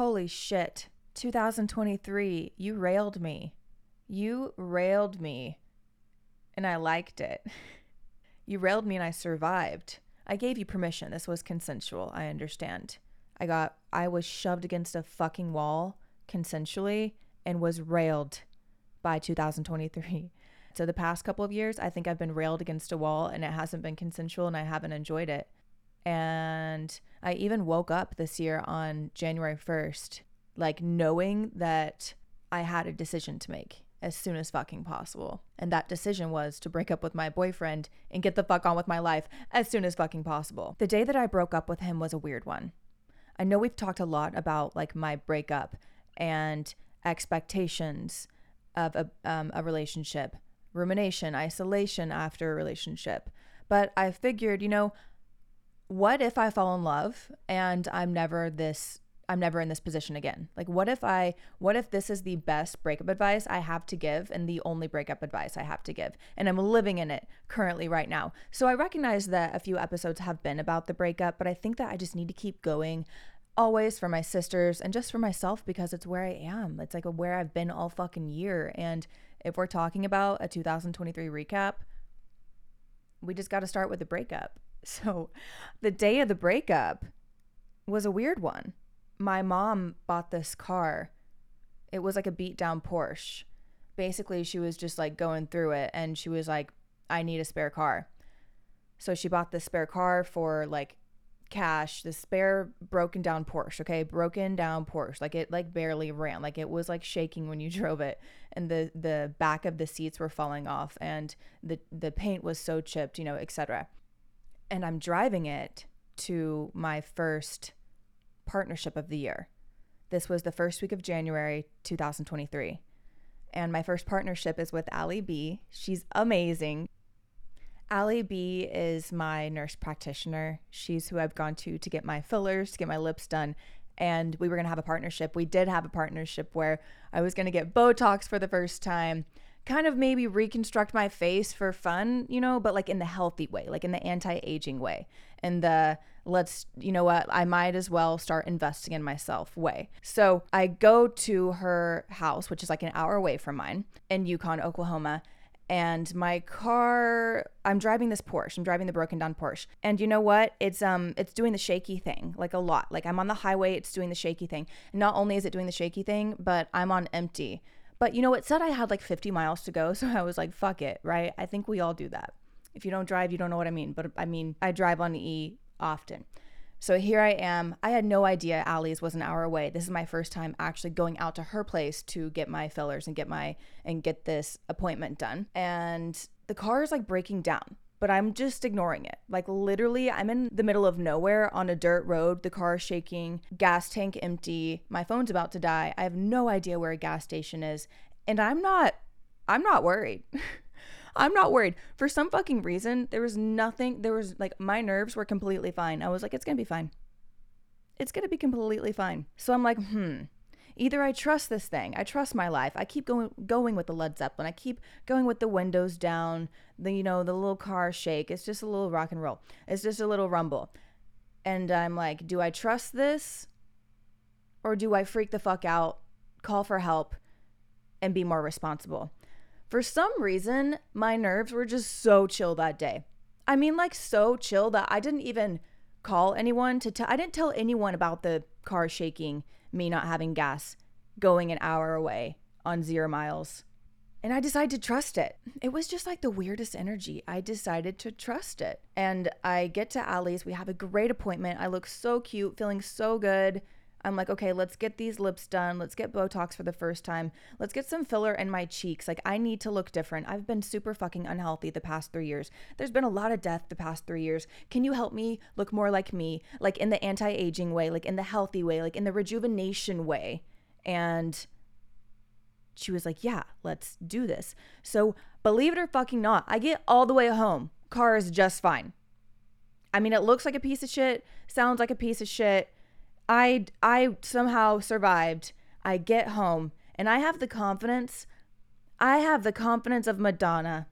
Holy shit. 2023, you railed me. You railed me. And I liked it. You railed me and I survived. I gave you permission. This was consensual. I understand. I got, I was shoved against a fucking wall consensually and was railed by 2023. So the past couple of years, I think I've been railed against a wall and it hasn't been consensual and I haven't enjoyed it. And I even woke up this year on January 1st, like knowing that I had a decision to make as soon as fucking possible. And that decision was to break up with my boyfriend and get the fuck on with my life as soon as fucking possible. The day that I broke up with him was a weird one. I know we've talked a lot about like my breakup and expectations of a, um, a relationship, rumination, isolation after a relationship. But I figured, you know, what if I fall in love and I'm never this I'm never in this position again. Like what if I what if this is the best breakup advice I have to give and the only breakup advice I have to give and I'm living in it currently right now. So I recognize that a few episodes have been about the breakup, but I think that I just need to keep going always for my sisters and just for myself because it's where I am. It's like where I've been all fucking year and if we're talking about a 2023 recap, we just got to start with the breakup. So the day of the breakup was a weird one my mom bought this car. It was like a beat down Porsche. Basically, she was just like going through it and she was like, I need a spare car. So she bought this spare car for like cash, the spare broken down Porsche, okay? Broken down Porsche. Like it like barely ran. Like it was like shaking when you drove it and the the back of the seats were falling off and the the paint was so chipped, you know, etc. And I'm driving it to my first partnership of the year. This was the first week of January 2023. And my first partnership is with Allie B. She's amazing. Allie B is my nurse practitioner. She's who I've gone to to get my fillers, to get my lips done. And we were going to have a partnership. We did have a partnership where I was going to get Botox for the first time, kind of maybe reconstruct my face for fun, you know, but like in the healthy way, like in the anti aging way, and the let's, you know what, I might as well start investing in myself way. So I go to her house, which is like an hour away from mine in Yukon, Oklahoma. And my car, I'm driving this Porsche. I'm driving the broken down Porsche. And you know what? It's um it's doing the shaky thing like a lot. Like I'm on the highway, it's doing the shaky thing. And not only is it doing the shaky thing, but I'm on empty. But you know, it said I had like 50 miles to go. So I was like, fuck it, right? I think we all do that. If you don't drive, you don't know what I mean. But I mean, I drive on the E often. So here I am. I had no idea Allie's was an hour away. This is my first time actually going out to her place to get my fillers and get my and get this appointment done. And the car is like breaking down, but I'm just ignoring it. Like literally, I'm in the middle of nowhere on a dirt road. The car is shaking, gas tank empty, my phone's about to die. I have no idea where a gas station is, and I'm not I'm not worried. I'm not worried. For some fucking reason, there was nothing, there was like my nerves were completely fine. I was like, it's gonna be fine. It's gonna be completely fine. So I'm like, hmm. Either I trust this thing, I trust my life. I keep going going with the Led Zeppelin. I keep going with the windows down, the you know, the little car shake. It's just a little rock and roll. It's just a little rumble. And I'm like, do I trust this? Or do I freak the fuck out, call for help, and be more responsible? For some reason, my nerves were just so chill that day. I mean, like, so chill that I didn't even call anyone to tell, I didn't tell anyone about the car shaking, me not having gas, going an hour away on zero miles. And I decided to trust it. It was just like the weirdest energy. I decided to trust it. And I get to Allie's. We have a great appointment. I look so cute, feeling so good. I'm like, okay, let's get these lips done. Let's get Botox for the first time. Let's get some filler in my cheeks. Like, I need to look different. I've been super fucking unhealthy the past three years. There's been a lot of death the past three years. Can you help me look more like me? Like, in the anti aging way, like, in the healthy way, like, in the rejuvenation way. And she was like, yeah, let's do this. So, believe it or fucking not, I get all the way home. Car is just fine. I mean, it looks like a piece of shit, sounds like a piece of shit I I somehow survived. I get home and I have the confidence. I have the confidence of Madonna.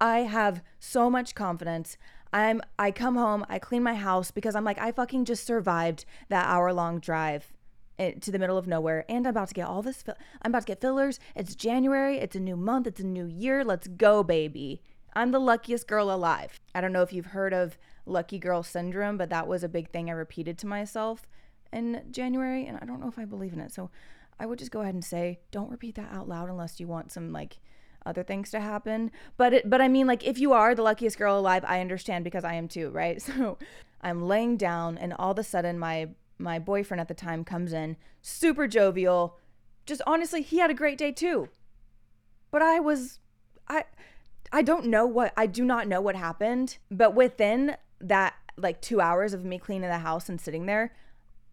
I have so much confidence. I'm I come home, I clean my house because I'm like I fucking just survived that hour long drive. eh, to the middle of nowhere and I'm about to get all this fill- I'm about to get fillers. It's January, it's a new month, it's a new year. Let's go, baby. I'm the luckiest girl alive. I don't know if you've heard of lucky girl syndrome, but that was a big thing I repeated to myself in January and I don't know if I believe in it. So I would just go ahead and say don't repeat that out loud unless you want some like other things to happen. But it, but I mean like if you are the luckiest girl alive, I understand because I am too, right? So I'm laying down and all of a sudden my my boyfriend at the time comes in, super jovial. Just honestly, he had a great day too. But I was I I don't know what I do not know what happened, but within that like 2 hours of me cleaning the house and sitting there,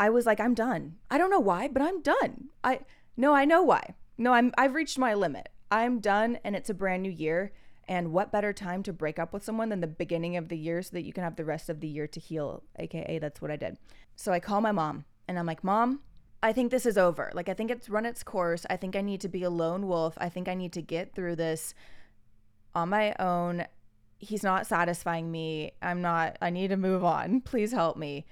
I was like I'm done. I don't know why, but I'm done. I no, I know why. No, I'm I've reached my limit. I'm done and it's a brand new year and what better time to break up with someone than the beginning of the year so that you can have the rest of the year to heal? AKA, that's what I did. So I call my mom and I'm like, Mom, I think this is over. Like, I think it's run its course. I think I need to be a lone wolf. I think I need to get through this on my own. He's not satisfying me. I'm not, I need to move on. Please help me.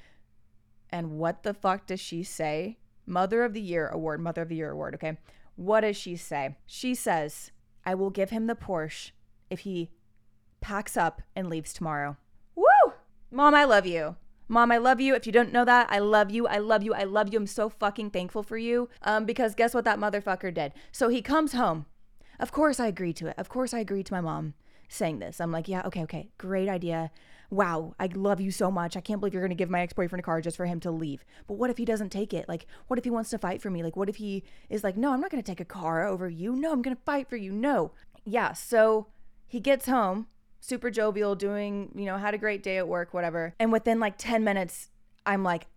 And what the fuck does she say? Mother of the Year award, Mother of the Year award, okay? What does she say? She says, I will give him the Porsche if he packs up and leaves tomorrow. Woo! Mom, I love you. Mom, I love you. If you don't know that, I love you. I love you. I love you. I'm so fucking thankful for you. Um, because guess what that motherfucker did? So he comes home. Of course I agreed to it. Of course I agreed to my mom saying this. I'm like, yeah, okay, okay. Great idea. Wow, I love you so much. I can't believe you're gonna give my ex-boyfriend a car just for him to leave. But what if he doesn't take it? Like, what if he wants to fight for me? Like, what if he is like, no, I'm not gonna take a car over you. No, I'm gonna fight for you. No. Yeah, so he gets home, super jovial, doing, you know, had a great day at work, whatever. And within like 10 minutes, I'm like,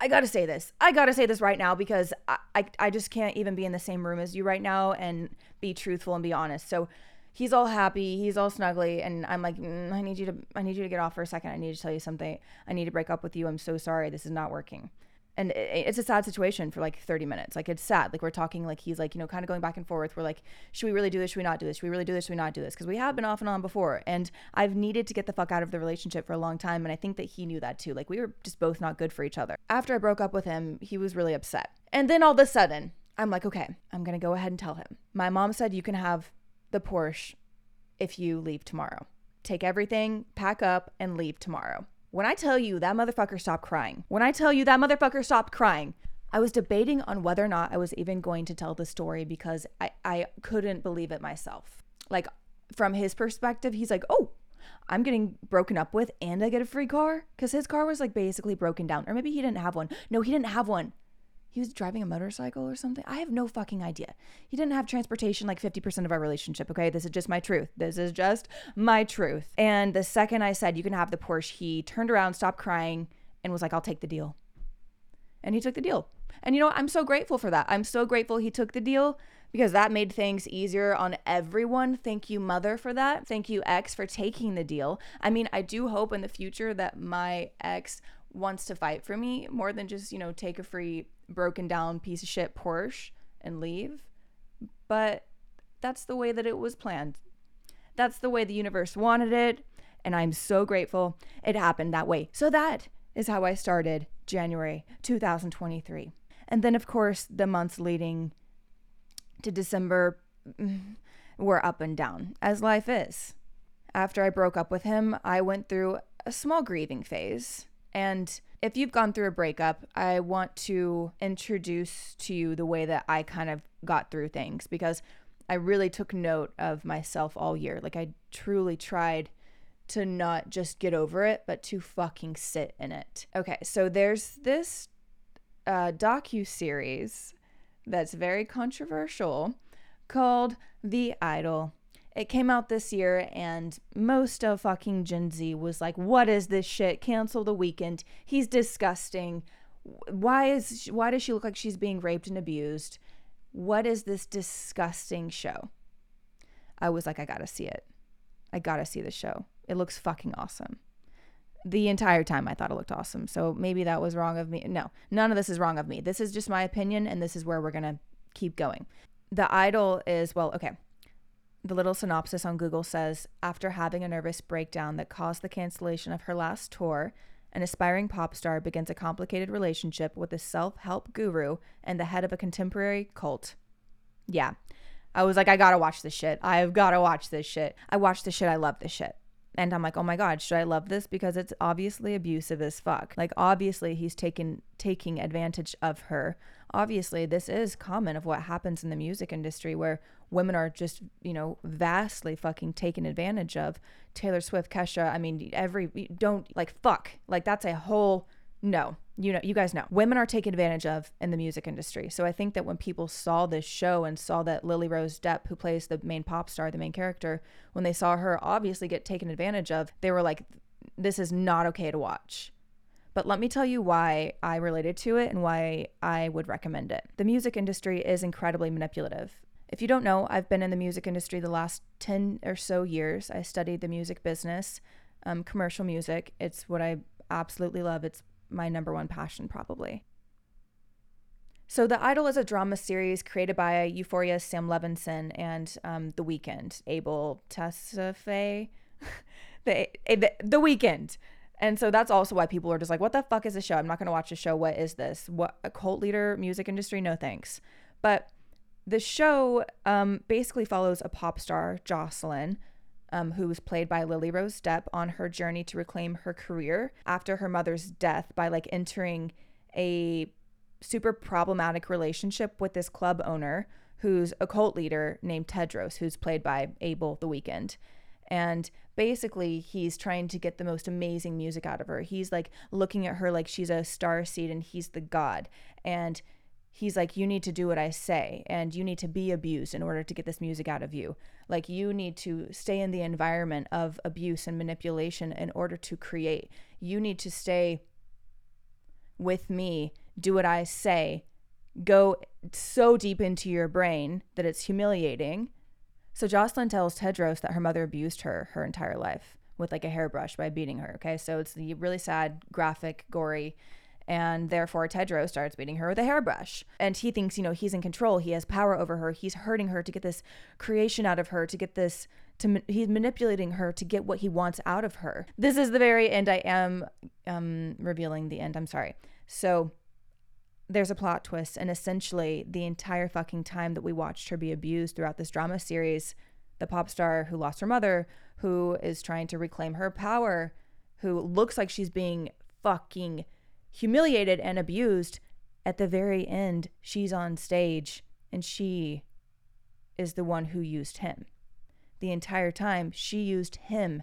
I gotta say this. I gotta say this right now because I, I, I just can't even be in the same room as you right now and be truthful and be honest. So he's all happy, he's all snuggly, and I'm like, mm, I need you to, I need you to get off for a second. I need to tell you something. I need to break up with you. I'm so sorry. This is not working. And it's a sad situation for like 30 minutes. Like it's sad. Like we're talking like he's like you know kind of going back and forth. We're like should we really do this? Should we not do this? Should we really do this? Should we not do this? Because we have been off and on before and i've needed to get the fuck out of the relationship for a long time and i think that he knew that too. Like we were just both not good for each other. After i broke up with him he was really upset. And then all of a sudden i'm like okay i'm gonna go ahead and tell him. My mom said you can have the porsche if you leave tomorrow take everything pack up and leave tomorrow when I tell you that motherfucker stopped crying, when I tell you that motherfucker stopped crying, I was debating on whether or not I was even going to tell the story because I, I couldn't believe it myself. Like, from his perspective, he's like, oh, I'm getting broken up with and I get a free car? Because his car was like basically broken down. Or maybe he didn't have one. No, he didn't have one he was driving a motorcycle or something. I have no fucking idea. He didn't have transportation like 50% of our relationship, okay? This is just my truth. This is just my truth. And the second I said, you can have the Porsche, he turned around, stopped crying, and was like, I'll take the deal. And he took the deal. And you know, I'm so grateful for that. I'm so grateful he took the deal because that made things easier on everyone. Thank you, mother, for that. Thank you, ex, for taking the deal. I mean, I do hope in the future that my ex wants to fight for me more than just, you know, take a free broken down piece of shit Porsche and leave. But that's the way that it was planned. That's the way the universe wanted it. And I'm so grateful it happened that way. So that is how I started January 2023. And then, of course, the months leading to December mm, were up and down, as life is. After I broke up with him, I went through a small grieving phase. And if you've gone through a breakup, I want to introduce to you the way that I kind of got through things because I really took note of myself all year. Like I truly tried to not just get over it, but to fucking sit in it. Okay, so there's this uh, docu series that's very controversial called The Idol. It came out this year, and most of fucking Gen Z was like, "What is this shit? Cancel the Weeknd. He's disgusting. Why is why does she look like she's being raped and abused? What is this disgusting show?" I was like, "I gotta see it. I gotta see the show. It looks fucking awesome." The entire time I thought it looked awesome. So maybe that was wrong of me. No, none of this is wrong of me. This is just my opinion, and this is where we're gonna keep going. The Idol is well, okay the little synopsis on Google says after having a nervous breakdown that caused the cancellation of her last tour an aspiring pop star begins a complicated relationship with a self help guru and the head of a contemporary cult. Yeah. I was like, I gotta watch this shit. I've gotta watch this shit. I watch this shit. I love this shit. And I'm like, oh my God, should I love this? Because it's obviously abusive as fuck. Like obviously he's taking taking advantage of her. Obviously, this is common of what happens in the music industry where women are just, you know, vastly fucking taken advantage of. Taylor Swift, Kesha, I mean, every don't like fuck. Like that's a whole no. You know, you guys know. Women are taken advantage of in the music industry. So I think that when people saw this show and saw that Lily Rose Depp, who plays the main pop star, the main character, when they saw her obviously get taken advantage of, they were like, this is not okay to watch. But let me tell you why I related to it and why I would recommend it. The music industry is incredibly manipulative. If you don't know, I've been in the music industry the last 10 or so years. I studied the music business, um, commercial music. It's what I absolutely love. It's my number one passion, probably. So, The Idol is a drama series created by Euphoria's Sam Levinson and um, The Weeknd, Abel Tesfaye, the, the The Weeknd. And so that's also why people are just like, what the fuck is this show? I'm not going to watch a show. What is this? What a cult leader, music industry? No thanks. But the show um, basically follows a pop star, Jocelyn, um, who was played by Lily Rose Depp, on her journey to reclaim her career after her mother's death by like entering a super problematic relationship with this club owner who's a cult leader named Tedros, who's played by Abel the Weeknd. And basically, he's trying to get the most amazing music out of her. He's like looking at her like she's a star seed and he's the god. And he's like, You need to do what I say, and you need to be abused in order to get this music out of you. Like, you need to stay in the environment of abuse and manipulation in order to create. You need to stay with me, do what I say, go so deep into your brain that it's humiliating. So, Jocelyn tells Tedros that her mother abused her her entire life with like a hairbrush by beating her. Okay. So, it's the really sad, graphic, gory and therefore, Tedros starts beating her with a hairbrush. And he thinks, you know, he's in control. He has power over her. He's hurting her to get this creation out of her, to get this, to he's manipulating her to get what he wants out of her. This is the very end. I am um, revealing the end. I'm sorry. So there's a plot twist. And essentially, the entire fucking time that we watched her be abused throughout this drama series, the pop star who lost her mother, who is trying to reclaim her power, who looks like she's being fucking humiliated and abused, at the very end, she's on stage and she is the one who used him. The entire time, she used him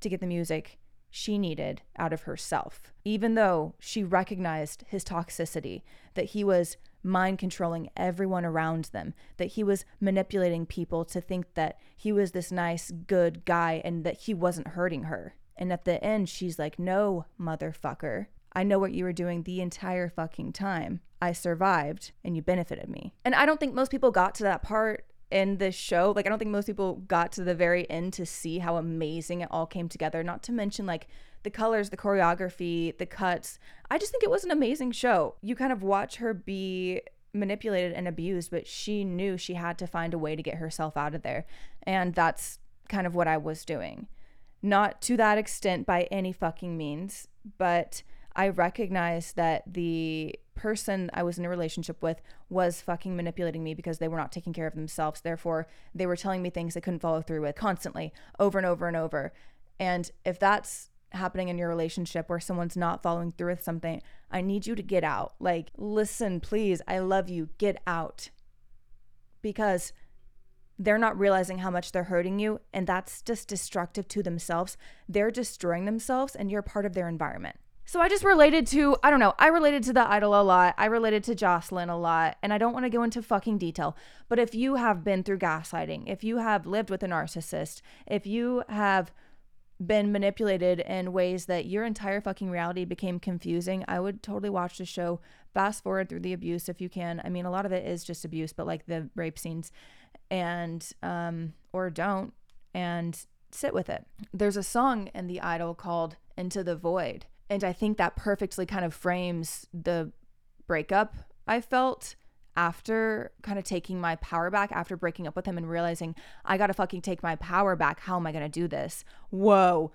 to get the music she needed out of herself, even though she recognized his toxicity, that he was mind controlling everyone around them, that he was manipulating people to think that he was this nice, good guy and that he wasn't hurting her. And at the end, she's like, No, motherfucker, I know what you were doing the entire fucking time. I survived and you benefited me. And I don't think most people got to that part in this show. Like, I don't think most people got to the very end to see how amazing it all came together. Not to mention, like, the colors, the choreography, the cuts. I just think it was an amazing show. You kind of watch her be manipulated and abused, but she knew she had to find a way to get herself out of there. And that's kind of what I was doing. Not to that extent by any fucking means, but I recognized that the person I was in a relationship with was fucking manipulating me because they were not taking care of themselves. Therefore, they were telling me things they couldn't follow through with constantly, over and over and over. And if that's happening in your relationship where someone's not following through with something, I need you to get out. Like, listen, please, I love you, get out. Because they're not realizing how much they're hurting you, and that's just destructive to themselves. They're destroying themselves, and you're part of their environment. So I just related to, I don't know, I related to the idol a lot. I related to Jocelyn a lot. And I don't want to go into fucking detail. But if you have been through gaslighting, if you have lived with a narcissist, if you have been manipulated in ways that your entire fucking reality became confusing, I would totally watch the show. Fast forward through the abuse if you can. I mean, a lot of it is just abuse, but like the rape scenes, and, um, or don't, and sit with it. There's a song in The Idol called Into the Void and I think that perfectly kind of frames the breakup I felt after kind of taking my power back after breaking up with him and realizing I got to fucking take my power back. How am I going to do this? Whoa.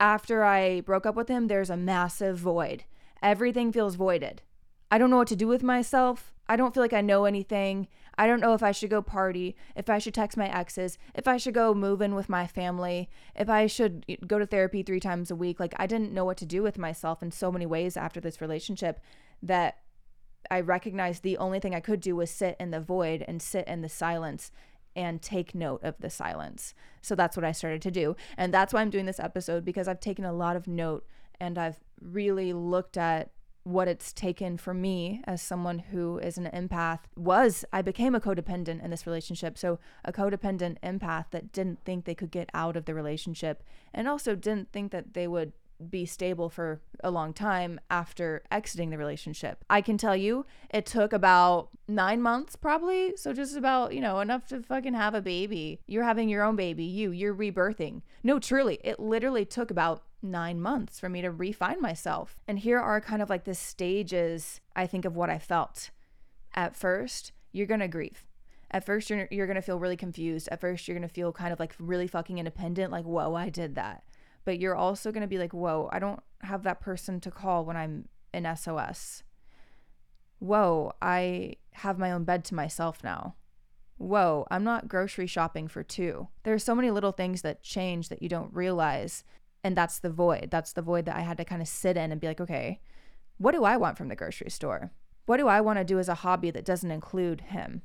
after I broke up with him, there's a massive void. Everything feels voided. I don't know what to do with myself. I don't feel like I know anything. I don't know if I should go party, if I should text my exes, if I should go move in with my family, if I should go to therapy three times a week. Like, I didn't know what to do with myself in so many ways after this relationship that I recognized the only thing I could do was sit in the void and sit in the silence and take note of the silence. So that's what I started to do. And that's why I'm doing this episode because I've taken a lot of note and I've really looked at what it's taken for me as someone who is an empath was I became a codependent in this relationship. So, a codependent empath that didn't think they could get out of the relationship and also didn't think that they would be stable for a long time after exiting the relationship. I can tell you it took about nine months, probably. So, just about, you know, enough to fucking have a baby. You're having your own baby, you, you're rebirthing. No, truly, it literally took about nine months for me to refine myself. And here are kind of like the stages, I think, of what I felt. At first, you're gonna grieve. At first, you're, you're gonna feel really confused. At first, you're gonna feel kind of like really fucking independent, like, whoa, I did that but you're also going to be like, whoa, I don't have that person to call when I'm in SOS. Whoa, I have my own bed to myself now. Whoa, I'm not grocery shopping for two. There are so many little things that change that you don't realize. And that's the void. That's the void that I had to kind of sit in and be like, okay, what do I want from the grocery store? What do I want to do as a hobby that doesn't include him?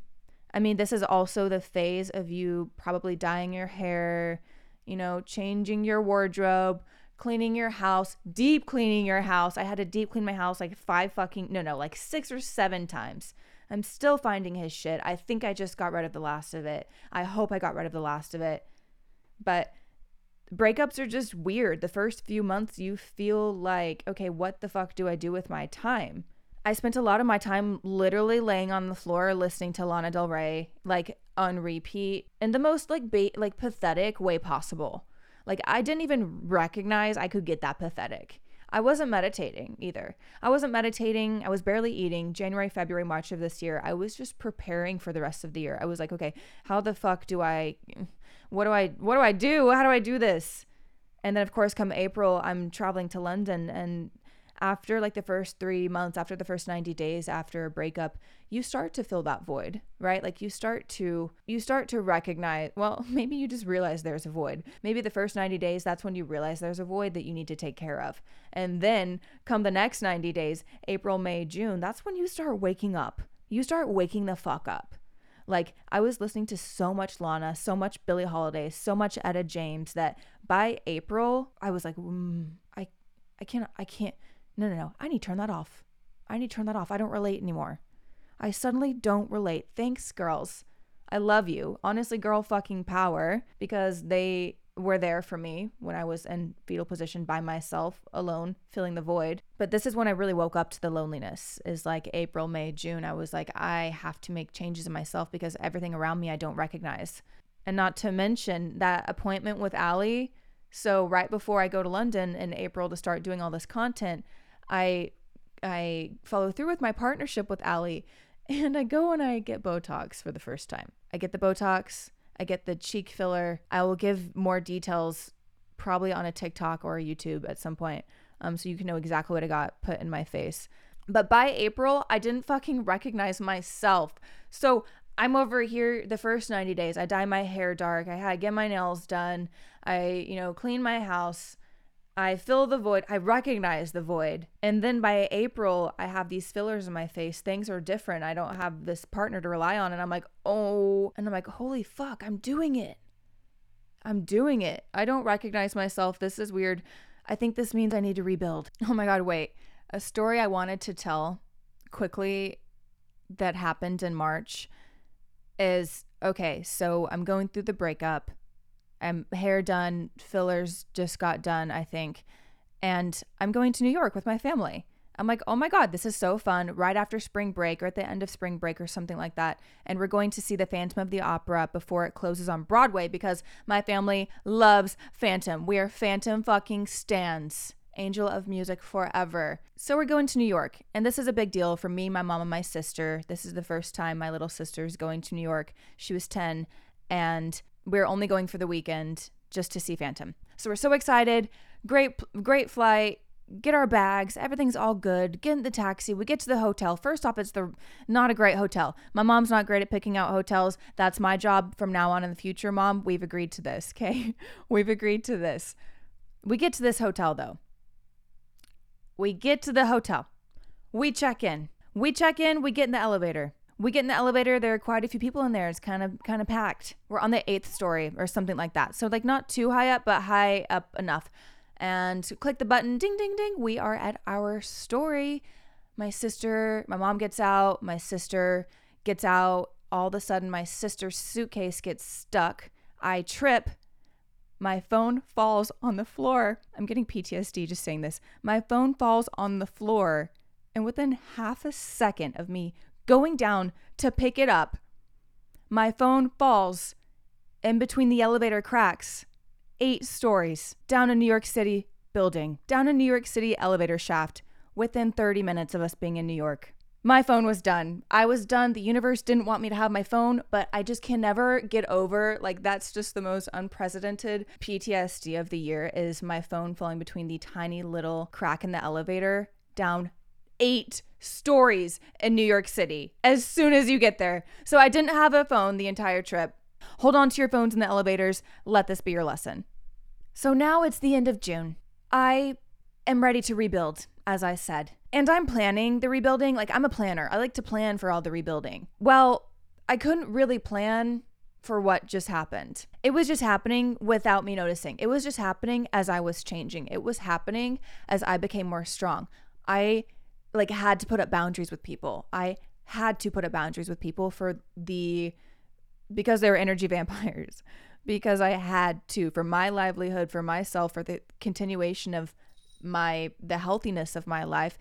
I mean, this is also the phase of you probably dyeing your hair, you know, changing your wardrobe, cleaning your house, deep cleaning your house. I had to deep clean my house like five fucking, no, no, like six or seven times. I'm still finding his shit. I think I just got rid of the last of it. I hope I got rid of the last of it. But breakups are just weird. The first few months, you feel like, okay, what the fuck do I do with my time? I spent a lot of my time literally laying on the floor listening to Lana Del Rey, like on repeat in the most like ba- like pathetic way possible. Like I didn't even recognize I could get that pathetic. I wasn't meditating either. I wasn't meditating. I was barely eating. January, February, March of this year, I was just preparing for the rest of the year. I was like, okay, how the fuck do I what do I what do I do? How do I do this? And then of course come April, I'm traveling to London and after like the first three months, after the first 90 days after a breakup, you start to fill that void, right? Like you start to, you start to recognize, well, maybe you just realize there's a void. Maybe the first 90 days, that's when you realize there's a void that you need to take care of. And then come the next 90 days, April, May, June, that's when you start waking up. You start waking the fuck up. Like I was listening to so much Lana, so much Billie Holiday, so much Etta James that by April I was like, mm, I, I can't, I can't no, no, no. I need to turn that off. I need to turn that off. I don't relate anymore. I suddenly don't relate. Thanks, girls. I love you. Honestly, girl fucking power because they were there for me when I was in fetal position by myself, alone, filling the void. But this is when I really woke up to the loneliness. Is like April, May, June. I was like, I have to make changes in myself because everything around me I don't recognize. And not to mention that appointment with Allie. So right before I go to London in April to start doing all this content, I I follow through with my partnership with Allie and I go and I get Botox for the first time. I get the Botox, I get the cheek filler. I will give more details probably on a TikTok or a YouTube at some point. Um, so you can know exactly what I got put in my face. But by April, I didn't fucking recognize myself. So I'm over here the first 90 days. I dye my hair dark. I had get my nails done. I, you know, clean my house. I fill the void. I recognize the void. And then by April, I have these fillers in my face. Things are different. I don't have this partner to rely on. And I'm like, oh, and I'm like, holy fuck, I'm doing it. I'm doing it. I don't recognize myself. This is weird. I think this means I need to rebuild. Oh my God, wait. A story I wanted to tell quickly that happened in March is okay, so I'm going through the breakup I'm hair done, fillers just got done, I think. And I'm going to New York with my family. I'm like, oh my God, this is so fun. Right after spring break or at the end of spring break or something like that. And we're going to see the Phantom of the Opera before it closes on Broadway because my family loves Phantom. We are Phantom fucking stands. Angel of Music forever. So we're going to New York, and this is a big deal for me, my mom, and my sister. This is the first time my little sister's going to New York. She was 10, and we're only going for the weekend just to see Phantom. So we're so excited. Great, great flight. Get our bags. Everything's all good. Get in the taxi. We get to the hotel. First off, it's the not a great hotel. My mom's not great at picking out hotels. That's my job from now on in the future, mom. We've agreed to this, okay? We've agreed to this. We get to this hotel though. We get to the hotel. We check in. We check in, we get in the elevator. We get in the elevator, there are quite a few people in there. It's kind of kind of packed. We're on the 8th story or something like that. So like not too high up, but high up enough. And click the button ding ding ding we are at our story. My sister my mom gets out my sister gets out. All of a sudden my sister's suitcase gets stuck. I trip. My phone falls on the floor. I'm getting ptsd just saying this. My phone falls on the floor and within half a second of me going down to pick it up my phone falls in between the elevator cracks eight stories down a New York City building, down a New York City elevator shaft within 30 minutes of us being in New York. My phone was done. I was done. The universe didn't want me to have my phone, but I just can never get over like that's just the most unprecedented PTSD of the year is my phone falling between the tiny little crack in the elevator down 8 stories in New York City as soon as you get there. So I didn't have a phone the entire trip. Hold on to your phones in the elevators. Let this be your lesson. So now it's the end of June. I am ready to rebuild, as I said. And I'm planning the rebuilding. Like, I'm a planner. I like to plan for all the rebuilding. Well, I couldn't really plan for what just happened. It was just happening without me noticing. It was just happening as I was changing. It was happening as I became more strong. I like had to put up boundaries with people. I had to put up boundaries with people for the because they were energy vampires, because I had to for my livelihood, for myself, for the continuation of my the healthiness of my life.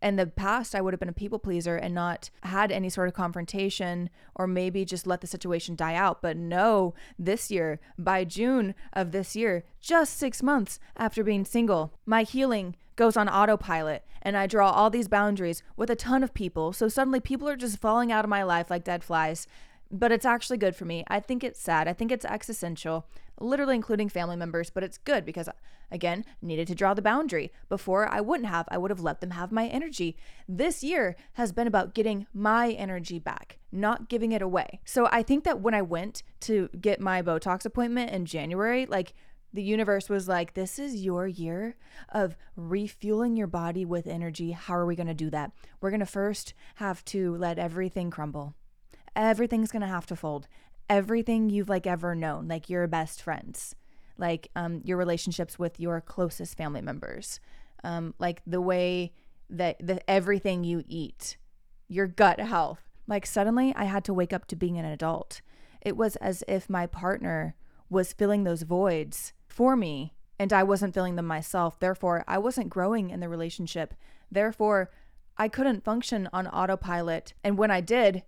In the past, I would have been a people pleaser and not had any sort of confrontation or maybe just let the situation die out. But no, this year, by June of this year, just six months after being single, my healing goes on autopilot and I draw all these boundaries with a ton of people. So suddenly people are just falling out of my life like dead flies but it's actually good for me. I think it's sad. I think it's existential, literally including family members, but it's good because, again, needed to draw the boundary. Before, I wouldn't have. I would have let them have my energy. This year has been about getting my energy back, not giving it away. So I think that when I went to get my Botox appointment in January, like, the universe was like, This is your year of refueling your body with energy. How are we going to do that? We're going to first have to let everything crumble everything's gonna have to fold. Everything you've like ever known, like your best friends, like um, your relationships with your closest family members, um, like the way that the everything you eat, your gut health. Like suddenly, I had to wake up to being an adult. It was as if my partner was filling those voids for me and I wasn't filling them myself. Therefore, I wasn't growing in the relationship. Therefore, I couldn't function on autopilot. And when I did,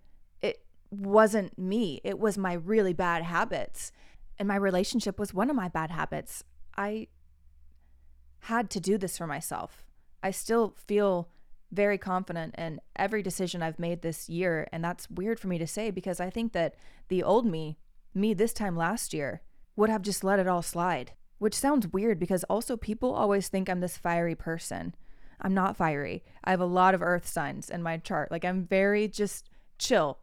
wasn't me. It was my really bad habits. And my relationship was one of my bad habits. I had to do this for myself. I still feel very confident in every decision I've made this year. And that's weird for me to say because I think that the old me, me this time last year, would have just let it all slide. Which sounds weird because also people always think I'm this fiery person. I'm not fiery. I have a lot of earth signs in my chart. Like I'm very just chill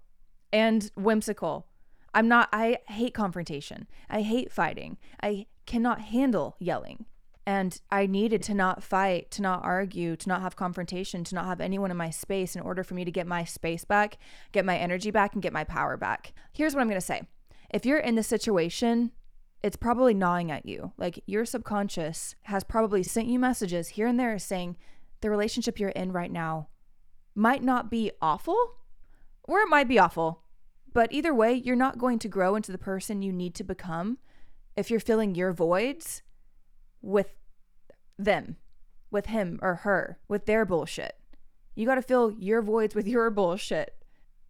and whimsical. I'm not, I hate confrontation. I hate fighting. I cannot handle yelling. And I needed to not fight, to not argue, to not have confrontation, to not have anyone in my space in order for me to get my space back, get my energy back, and get my power back. Here's what I'm to say if you're in this situation, it's probably gnawing at you. Like your subconscious has probably sent you messages here and there saying the relationship you're in right now might not be awful, or it might be awful. But either way, you're not going to grow into the person you need to become if you're filling your voids with them, with him or her, with their bullshit. You got to fill your voids with your bullshit.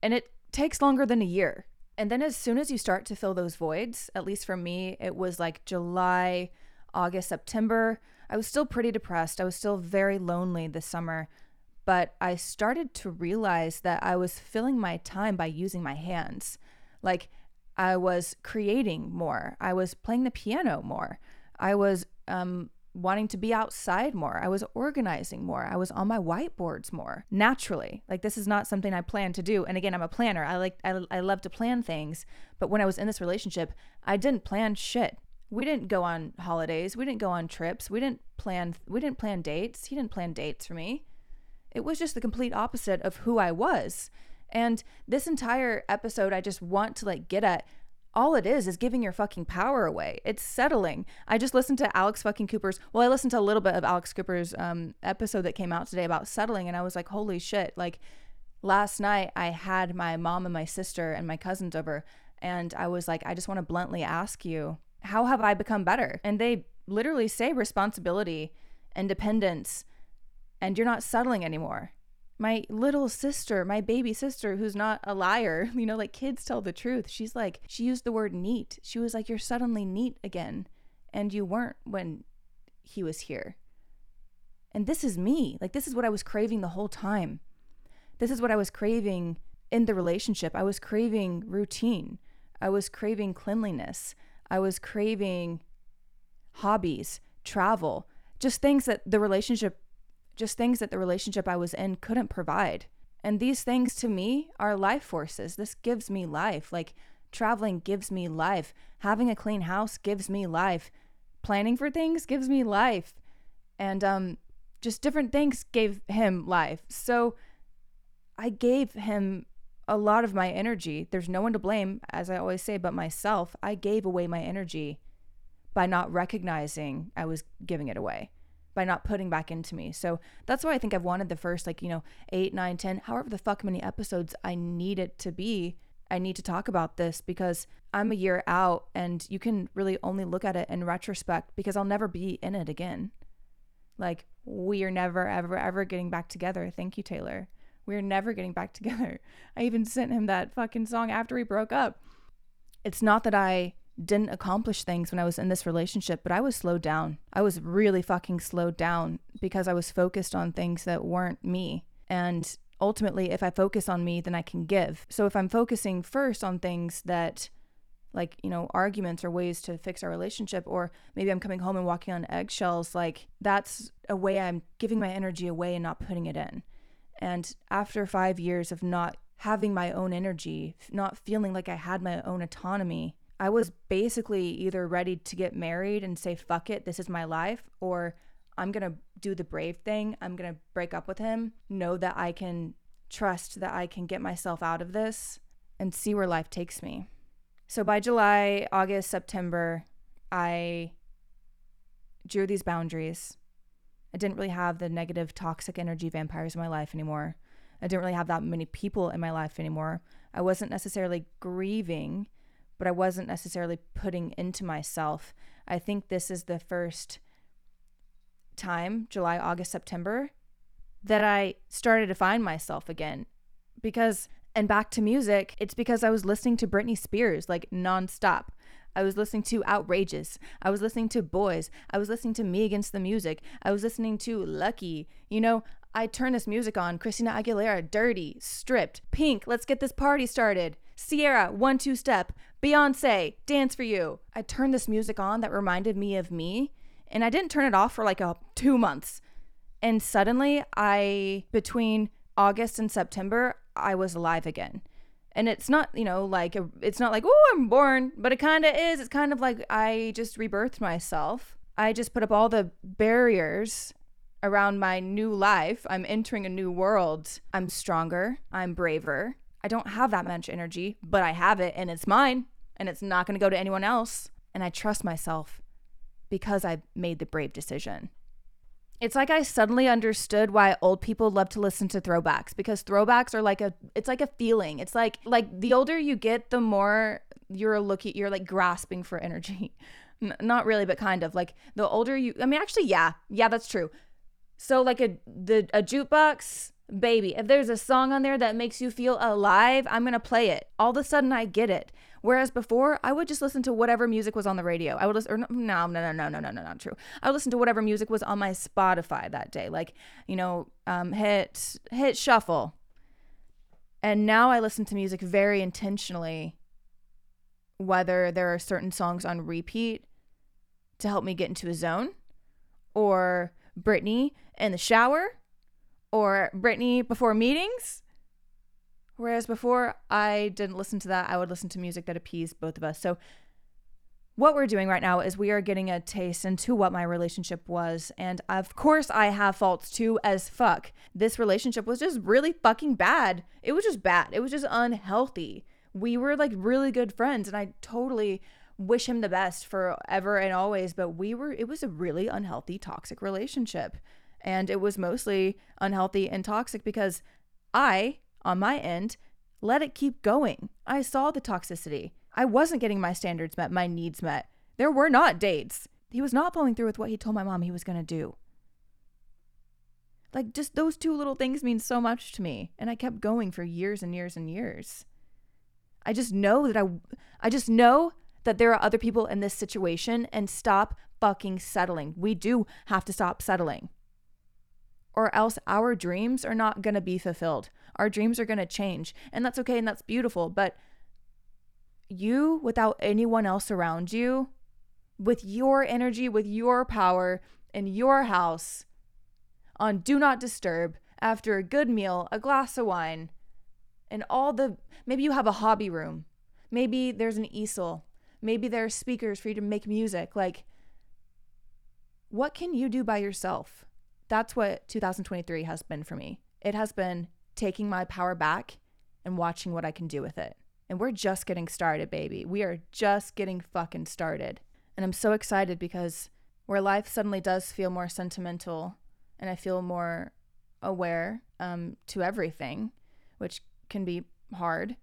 And it takes longer than a year. And then as soon as you start to fill those voids, at least for me, it was like July, August, September. I was still pretty depressed. I was still very lonely this summer but I started to realize that I was filling my time by using my hands. Like I was creating more. I was playing the piano more. I was um, wanting to be outside more. I was organizing more. I was on my whiteboards more naturally. Like this is not something I plan to do. And again, I'm a planner. I like I, I love to plan things. But when I was in this relationship, I didn't plan shit. We didn't go on holidays. We didn't go on trips. We didn't plan we didn't plan dates. He didn't plan dates for me. It was just the complete opposite of who I was. And this entire episode I just want to like get at all it is is giving your fucking power away. It's settling. I just listened to Alex fucking Cooper's. Well, I listened to a little bit of Alex Cooper's um, episode that came out today about settling, and I was like, holy shit! Like last night, I had my mom and my sister and my cousins over, and I was like, I just want to bluntly ask you, how have I become better? And they literally say responsibility, independence, and you're not settling anymore my little sister, my baby sister, who's not a liar, you know, like kids tell the truth. She's like, she used the word neat. She was like, You're suddenly neat again. And you weren't when he was here. And this is me. Like, this is what I was craving the whole time. This is what I was craving in the relationship. I was craving routine. I was craving cleanliness. I was craving hobbies, travel, just things that the relationship just things that the relationship I was in couldn't provide. And these things to me are life forces. This gives me life. Like traveling gives me life. Having a clean house gives me life. Planning for things gives me life. And um just different things gave him life. So I gave him a lot of my energy. There's no one to blame, as I always say, but myself. I gave away my energy by not recognizing I was giving it away by not putting back into me. So that's why I think I've wanted the first, like, you know, eight, nine, ten, however the fuck many episodes I need it to be. I need to talk about this because I'm a year out and you can really only look at it in retrospect because I'll never be in it again. Like, we are never, ever, ever getting back together. Thank you, Taylor. We're never getting back together. I even sent him that fucking song after we broke up. It's not that I didn't accomplish things when I was in this relationship, but I was slowed down. I was really fucking slowed down because I was focused on things that weren't me. And ultimately, if I focus on me, then I can give. So if I'm focusing first on things that, like, you know, arguments or ways to fix our relationship, or maybe I'm coming home and walking on eggshells, like, that's a way I'm giving my energy away and not putting it in. And after five years of not having my own energy, not feeling like I had my own autonomy, I was basically either ready to get married and say, fuck it, this is my life, or I'm going to do the brave thing. I'm going to break up with him, know that I can trust that I can get myself out of this and see where life takes me. So by July, August, September, I drew these boundaries. I didn't really have the negative, toxic energy vampires in my life anymore. I didn't really have that many people in my life anymore. I wasn't necessarily grieving but I wasn't necessarily putting into myself. I think this is the first time, July, August, September, that I started to find myself again. Because, and back to music, it's because I was listening to Britney Spears like nonstop. I was listening to Outrageous. I was listening to Boys. I was listening to Me Against the Music. I was listening to Lucky. You know, I turned this music on Christina Aguilera, Dirty, Stripped, Pink, Let's Get This Party Started. Ciara, One Two Step, Beyonce, Dance for You. I turned this music on that reminded me of me, and I didn't turn it off for like a two months. And suddenly, I between August and September, I was alive again. And it's not, you know, like a, it's not like oh I'm born, but it kind of is. It's kind of like I just rebirthed myself. I just put up all the barriers around my new life. I'm entering a new world. I'm stronger. I'm braver. I don't have that much energy, but I have it and it's mine and it's not going to go to anyone else. And I trust myself because I made the brave decision. It's like I suddenly understood why old people love to listen to throwbacks because throwbacks are like a it's like a feeling. It's like like the older you get, the more you're looking you're like grasping for energy. N- not really, but kind of. Like the older you I mean actually yeah. Yeah, that's true. So like a the a jukebox baby, if there's a song on there that makes you feel alive, I'm going to play it. All of a sudden, I get it. Whereas before, I would just listen to whatever music was on the radio. I would listen, or no, no, no, no, no, no, no, not true. I would listen to whatever music was on my Spotify that day, like you know, um, hit hit shuffle. And now I listen to music very intentionally whether there are certain songs on repeat to help me get into a zone, or Britney in the shower, or Britney before meetings. Whereas before, I didn't listen to that. I would listen to music that appeased both of us. So, what we're doing right now is we are getting a taste into what my relationship was. And of course, I have faults too, as fuck. This relationship was just really fucking bad. It was just bad. It was just unhealthy. We were like really good friends, and I totally wish him the best forever and always. But we were, it was a really unhealthy, toxic relationship. And it was mostly unhealthy and toxic because I, on my end, let it keep going. I saw the toxicity. I wasn't getting my standards met, my needs met. There were not dates. He was not following through with what he told my mom he was going to do. Like, just those two little things mean so much to me. And I kept going for years and years and years. I just know that I, I just know that there are other people in this situation and stop fucking settling. We do have to stop settling. Or else our dreams are not going to be fulfilled. Our dreams are going to change. And that's okay and that's beautiful. But you without anyone else around you, with your energy, with your power in your house, on Do Not Disturb, after a good meal, a glass of wine, and all the maybe you have a hobby room. Maybe there's an easel. Maybe there are speakers for you to make music. Like, what can you do by yourself? That's what 2023 has been for me. It has been taking my power back and watching what I can do with it. And we're just getting started, baby. We are just getting fucking started. And I'm so excited because where life suddenly does feel more sentimental and I feel more aware um, to everything, which can be hard,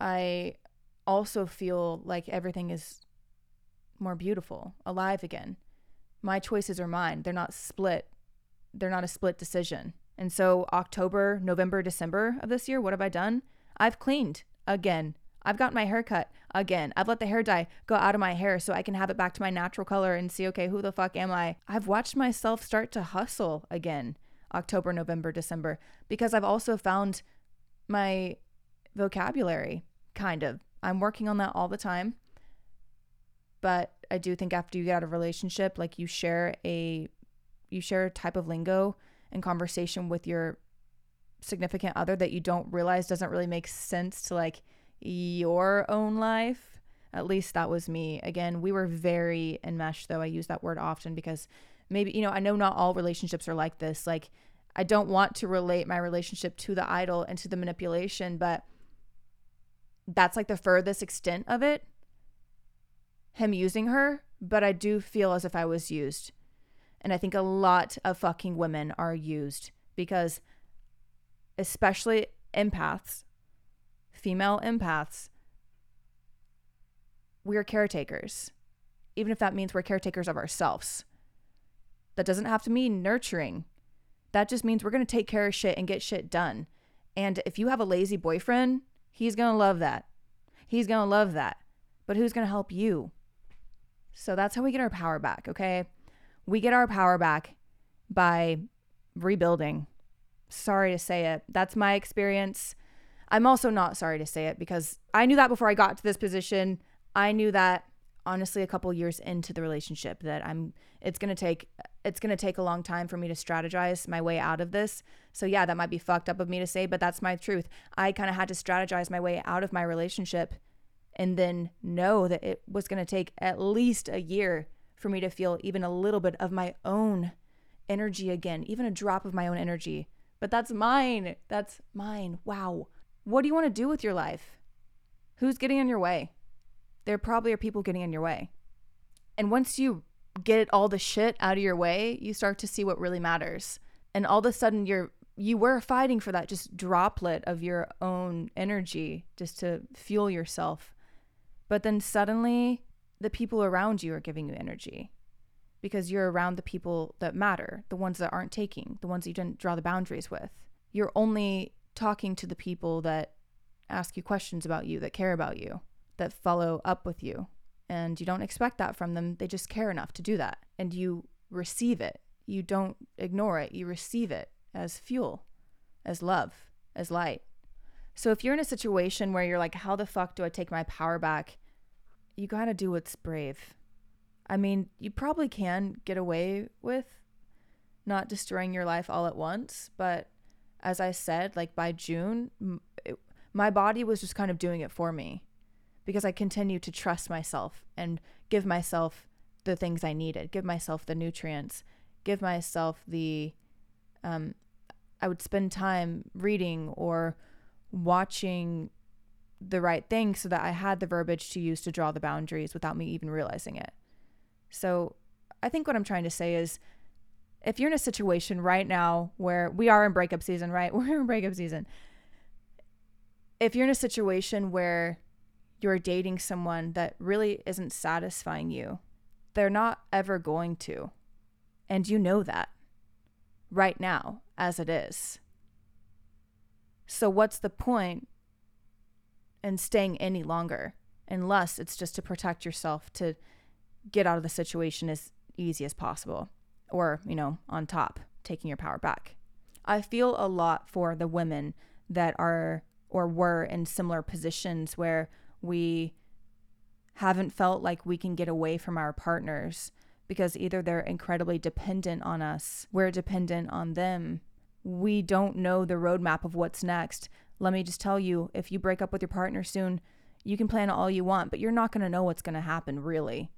I also feel like everything is more beautiful, alive again. My choices are mine. They're not split. They're not a split decision. And so, October, November, December of this year, what have I done? I've cleaned again. I've got my hair cut again. I've let the hair dye go out of my hair so I can have it back to my natural color and see, okay, who the fuck am I? I've watched myself start to hustle again October, November, December because I've also found my vocabulary kind of. I'm working on that all the time. But I do think after you get out of a relationship, like you share a you share a type of lingo and conversation with your significant other that you don't realize doesn't really make sense to like your own life. At least that was me. Again, we were very enmeshed, though. I use that word often because maybe, you know, I know not all relationships are like this. Like, I don't want to relate my relationship to the idol and to the manipulation, but that's like the furthest extent of it. Him using her, but I do feel as if I was used. And I think a lot of fucking women are used because, especially empaths, female empaths, we are caretakers, even if that means we're caretakers of ourselves. That doesn't have to mean nurturing. That just means we're going to take care of shit and get shit done. And if you have a lazy boyfriend, he's going to love that. He's going to love that. But who's going to help you? So that's how we get our power back, okay? We get our power back by rebuilding. Sorry to say it. That's my experience. I'm also not sorry to say it because I knew that before I got to this position. I knew that honestly a couple years into the relationship that I'm it's going to take it's going to take a long time for me to strategize my way out of this. So yeah, that might be fucked up of me to say, but that's my truth. I kind of had to strategize my way out of my relationship and then know that it was going to take at least a year for me to feel even a little bit of my own energy again, even a drop of my own energy. But that's mine. That's mine. Wow. What do you want to do with your life? Who's getting in your way? There probably are people getting in your way. And once you get all the shit out of your way, you start to see what really matters. And all of a sudden you're you were fighting for that just droplet of your own energy just to fuel yourself. But then suddenly the people around you are giving you energy because you're around the people that matter, the ones that aren't taking, the ones you didn't draw the boundaries with. You're only talking to the people that ask you questions about you, that care about you, that follow up with you. And you don't expect that from them. They just care enough to do that. And you receive it. You don't ignore it. You receive it as fuel, as love, as light. So if you're in a situation where you're like, how the fuck do I take my power back? You got to do what's brave. I mean, you probably can get away with not destroying your life all at once, but as I said, like by June, it, my body was just kind of doing it for me because I continued to trust myself and give myself the things I needed, give myself the nutrients, give myself the um I would spend time reading or watching the right thing so that I had the verbiage to use to draw the boundaries without me even realizing it. So, I think what I'm trying to say is if you're in a situation right now where we are in breakup season, right? We're in breakup season. If you're in a situation where you're dating someone that really isn't satisfying you, they're not ever going to. And you know that right now as it is. So, what's the point in staying any longer unless it's just to protect yourself to get out of the situation as easy as possible or, you know, on top, taking your power back? I feel a lot for the women that are or were in similar positions where we haven't felt like we can get away from our partners because either they're incredibly dependent on us, we're dependent on them. We don't know the roadmap of what's next. Let me just tell you if you break up with your partner soon, you can plan all you want, but you're not going to know what's going to happen, really.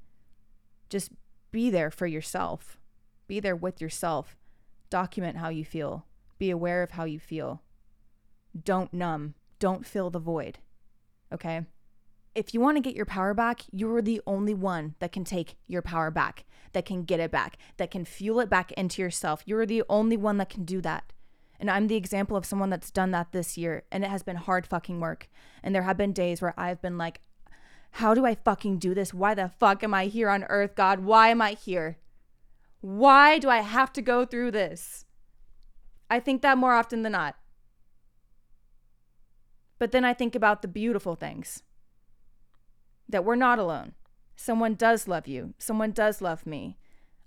Just be there for yourself, be there with yourself. Document how you feel, be aware of how you feel. Don't numb, don't fill the void. Okay? if you want to get your power back, you're the only one that can take your power back, that can get it back, that can fuel it back into yourself. You're the only one that can do that. And I'm the example of someone that's done that this year, and it has been hard fucking work. And there have been days where I've been like, how do I fucking do this? Why the fuck am I here on earth, God? Why am I here? Why do I have to go through this? I think that more often than not. But then I think about the beautiful things that we're not alone. Someone does love you. Someone does love me.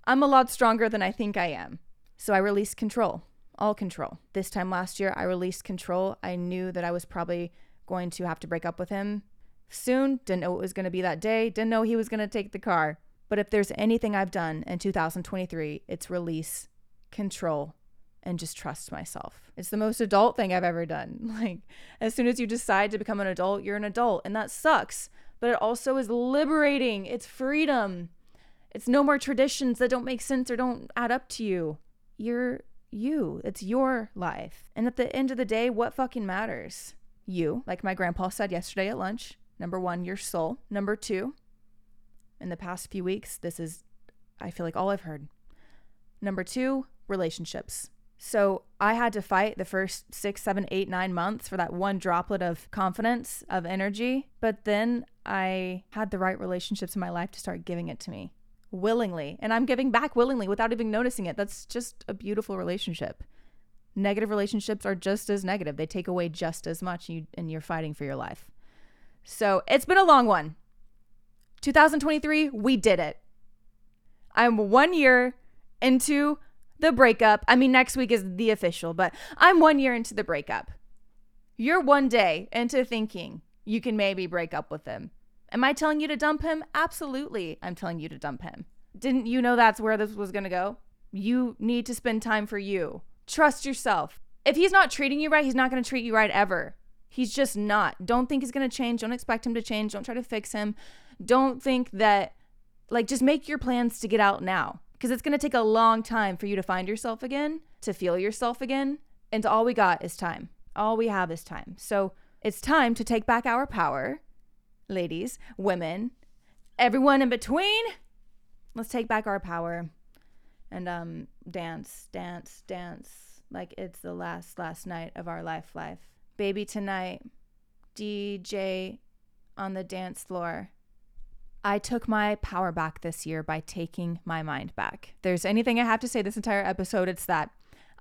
I'm a lot stronger than I think I am. So I release control, all control. This time last year, I released control. I knew that I was probably going to have to break up with him soon. Didn't know it was going to be that day. Didn't know he was going to take the car. But if there's anything I've done in 2023, it's release control and just trust myself. It's the most adult thing I've ever done. Like, as soon as you decide to become an adult, you're an adult, and that sucks but it also is liberating. It's freedom. It's no more traditions that don't make sense or don't add up to you. You're you. It's your life. And at the end of the day, what fucking matters? You, like my grandpa said yesterday at lunch. Number one, your soul. Number two, in the past few weeks, this is, I feel like, all I've heard. Number two, relationships. So I had to fight the first six, seven, eight, nine months for that one droplet of confidence, of energy. But then I had the right relationships in my life to start giving it to me willingly. And I'm giving back willingly without even noticing it. That's just a beautiful relationship. Negative relationships are just as negative. They take away just as much and, you, and you're fighting for your life. So it's been a long one. 2023, we did it. I'm one year into the breakup. I mean, next week is the official, but I'm one year into the breakup. You're one day into thinking you can maybe break up with him. Am I telling you to dump him? Absolutely, I'm telling you to dump him. Didn't you know that's where this was going to go? You need to spend time for you. Trust yourself. If he's not treating you right, he's not going to treat you right ever. He's just not. Don't think he's going to change. Don't expect him to change. Don't try to fix him. Don't think that, like, just make your plans to get out now because it's going to take a long time for you to find yourself again, to feel yourself again. And all we got is time. All we have is time. So it's time to take back our power, ladies, women, everyone in between. Let's take back our power and um dance, dance, dance like it's the last last night of our life life. Baby tonight, DJ on the dance floor. I took my power back this year by taking my mind back. there's anything I have to say this entire episode, it's that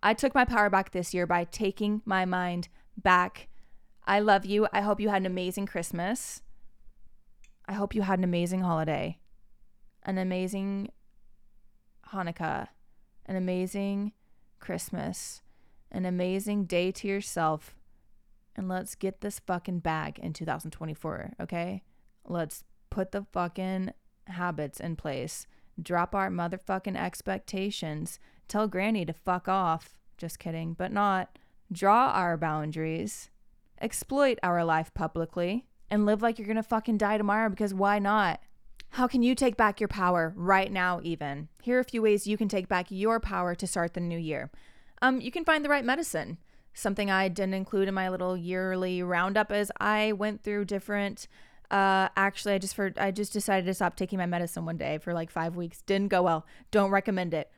I took my power back this year by taking my mind back I love you. I hope you had an amazing Christmas. I hope you had an amazing holiday, an amazing Hanukkah, an amazing Christmas, an amazing day to yourself. And let's get this fucking bag in 2024, okay? Let's put the fucking habits in place, drop our motherfucking expectations, tell Granny to fuck off. Just kidding, but not. Draw our boundaries, exploit our life publicly, and live like you're gonna fucking die tomorrow because why not? How can you take back your power right now, even? Here are a few ways you can take back your power to start the new year. Um, you can find the right medicine. Something I didn't include in my little yearly roundup is I went through different. Uh, actually, I just for I just decided to stop taking my medicine one day for like five weeks. Didn't go well. Don't recommend it.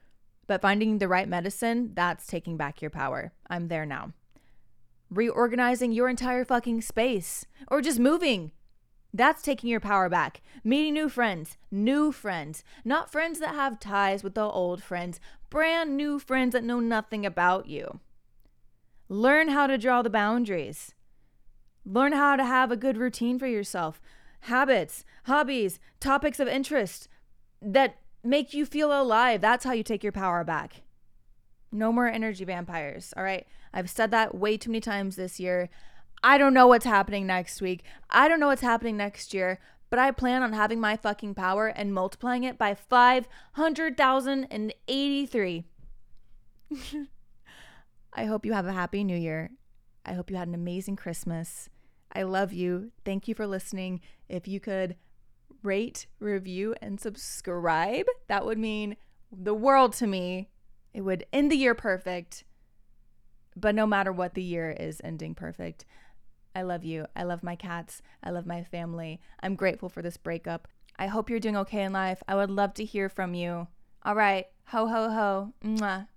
But finding the right medicine, that's taking back your power. I'm there now. Reorganizing your entire fucking space or just moving. That's taking your power back. Meeting new friends, new friends, not friends that have ties with the old friends, brand new friends that know nothing about you. Learn how to draw the boundaries. Learn how to have a good routine for yourself. Habits, hobbies, topics of interest that make you feel alive. That's how you take your power back. No more energy vampires. All right. I've said that way too many times this year. I don't know what's happening next week. I don't know what's happening next year, but I plan on having my fucking power and multiplying it by 500,083. I hope you have a happy new year. I hope you had an amazing Christmas. I love you. Thank you for listening. If you could rate, review, and subscribe. That would mean the world to me. It would end the year perfect. But no matter what, the year is ending perfect. I love you. I love my cats. I love my family. I'm grateful for this breakup. I hope you're doing okay in life. I would love to hear from you. All right. Ho, ho, ho. Mwah.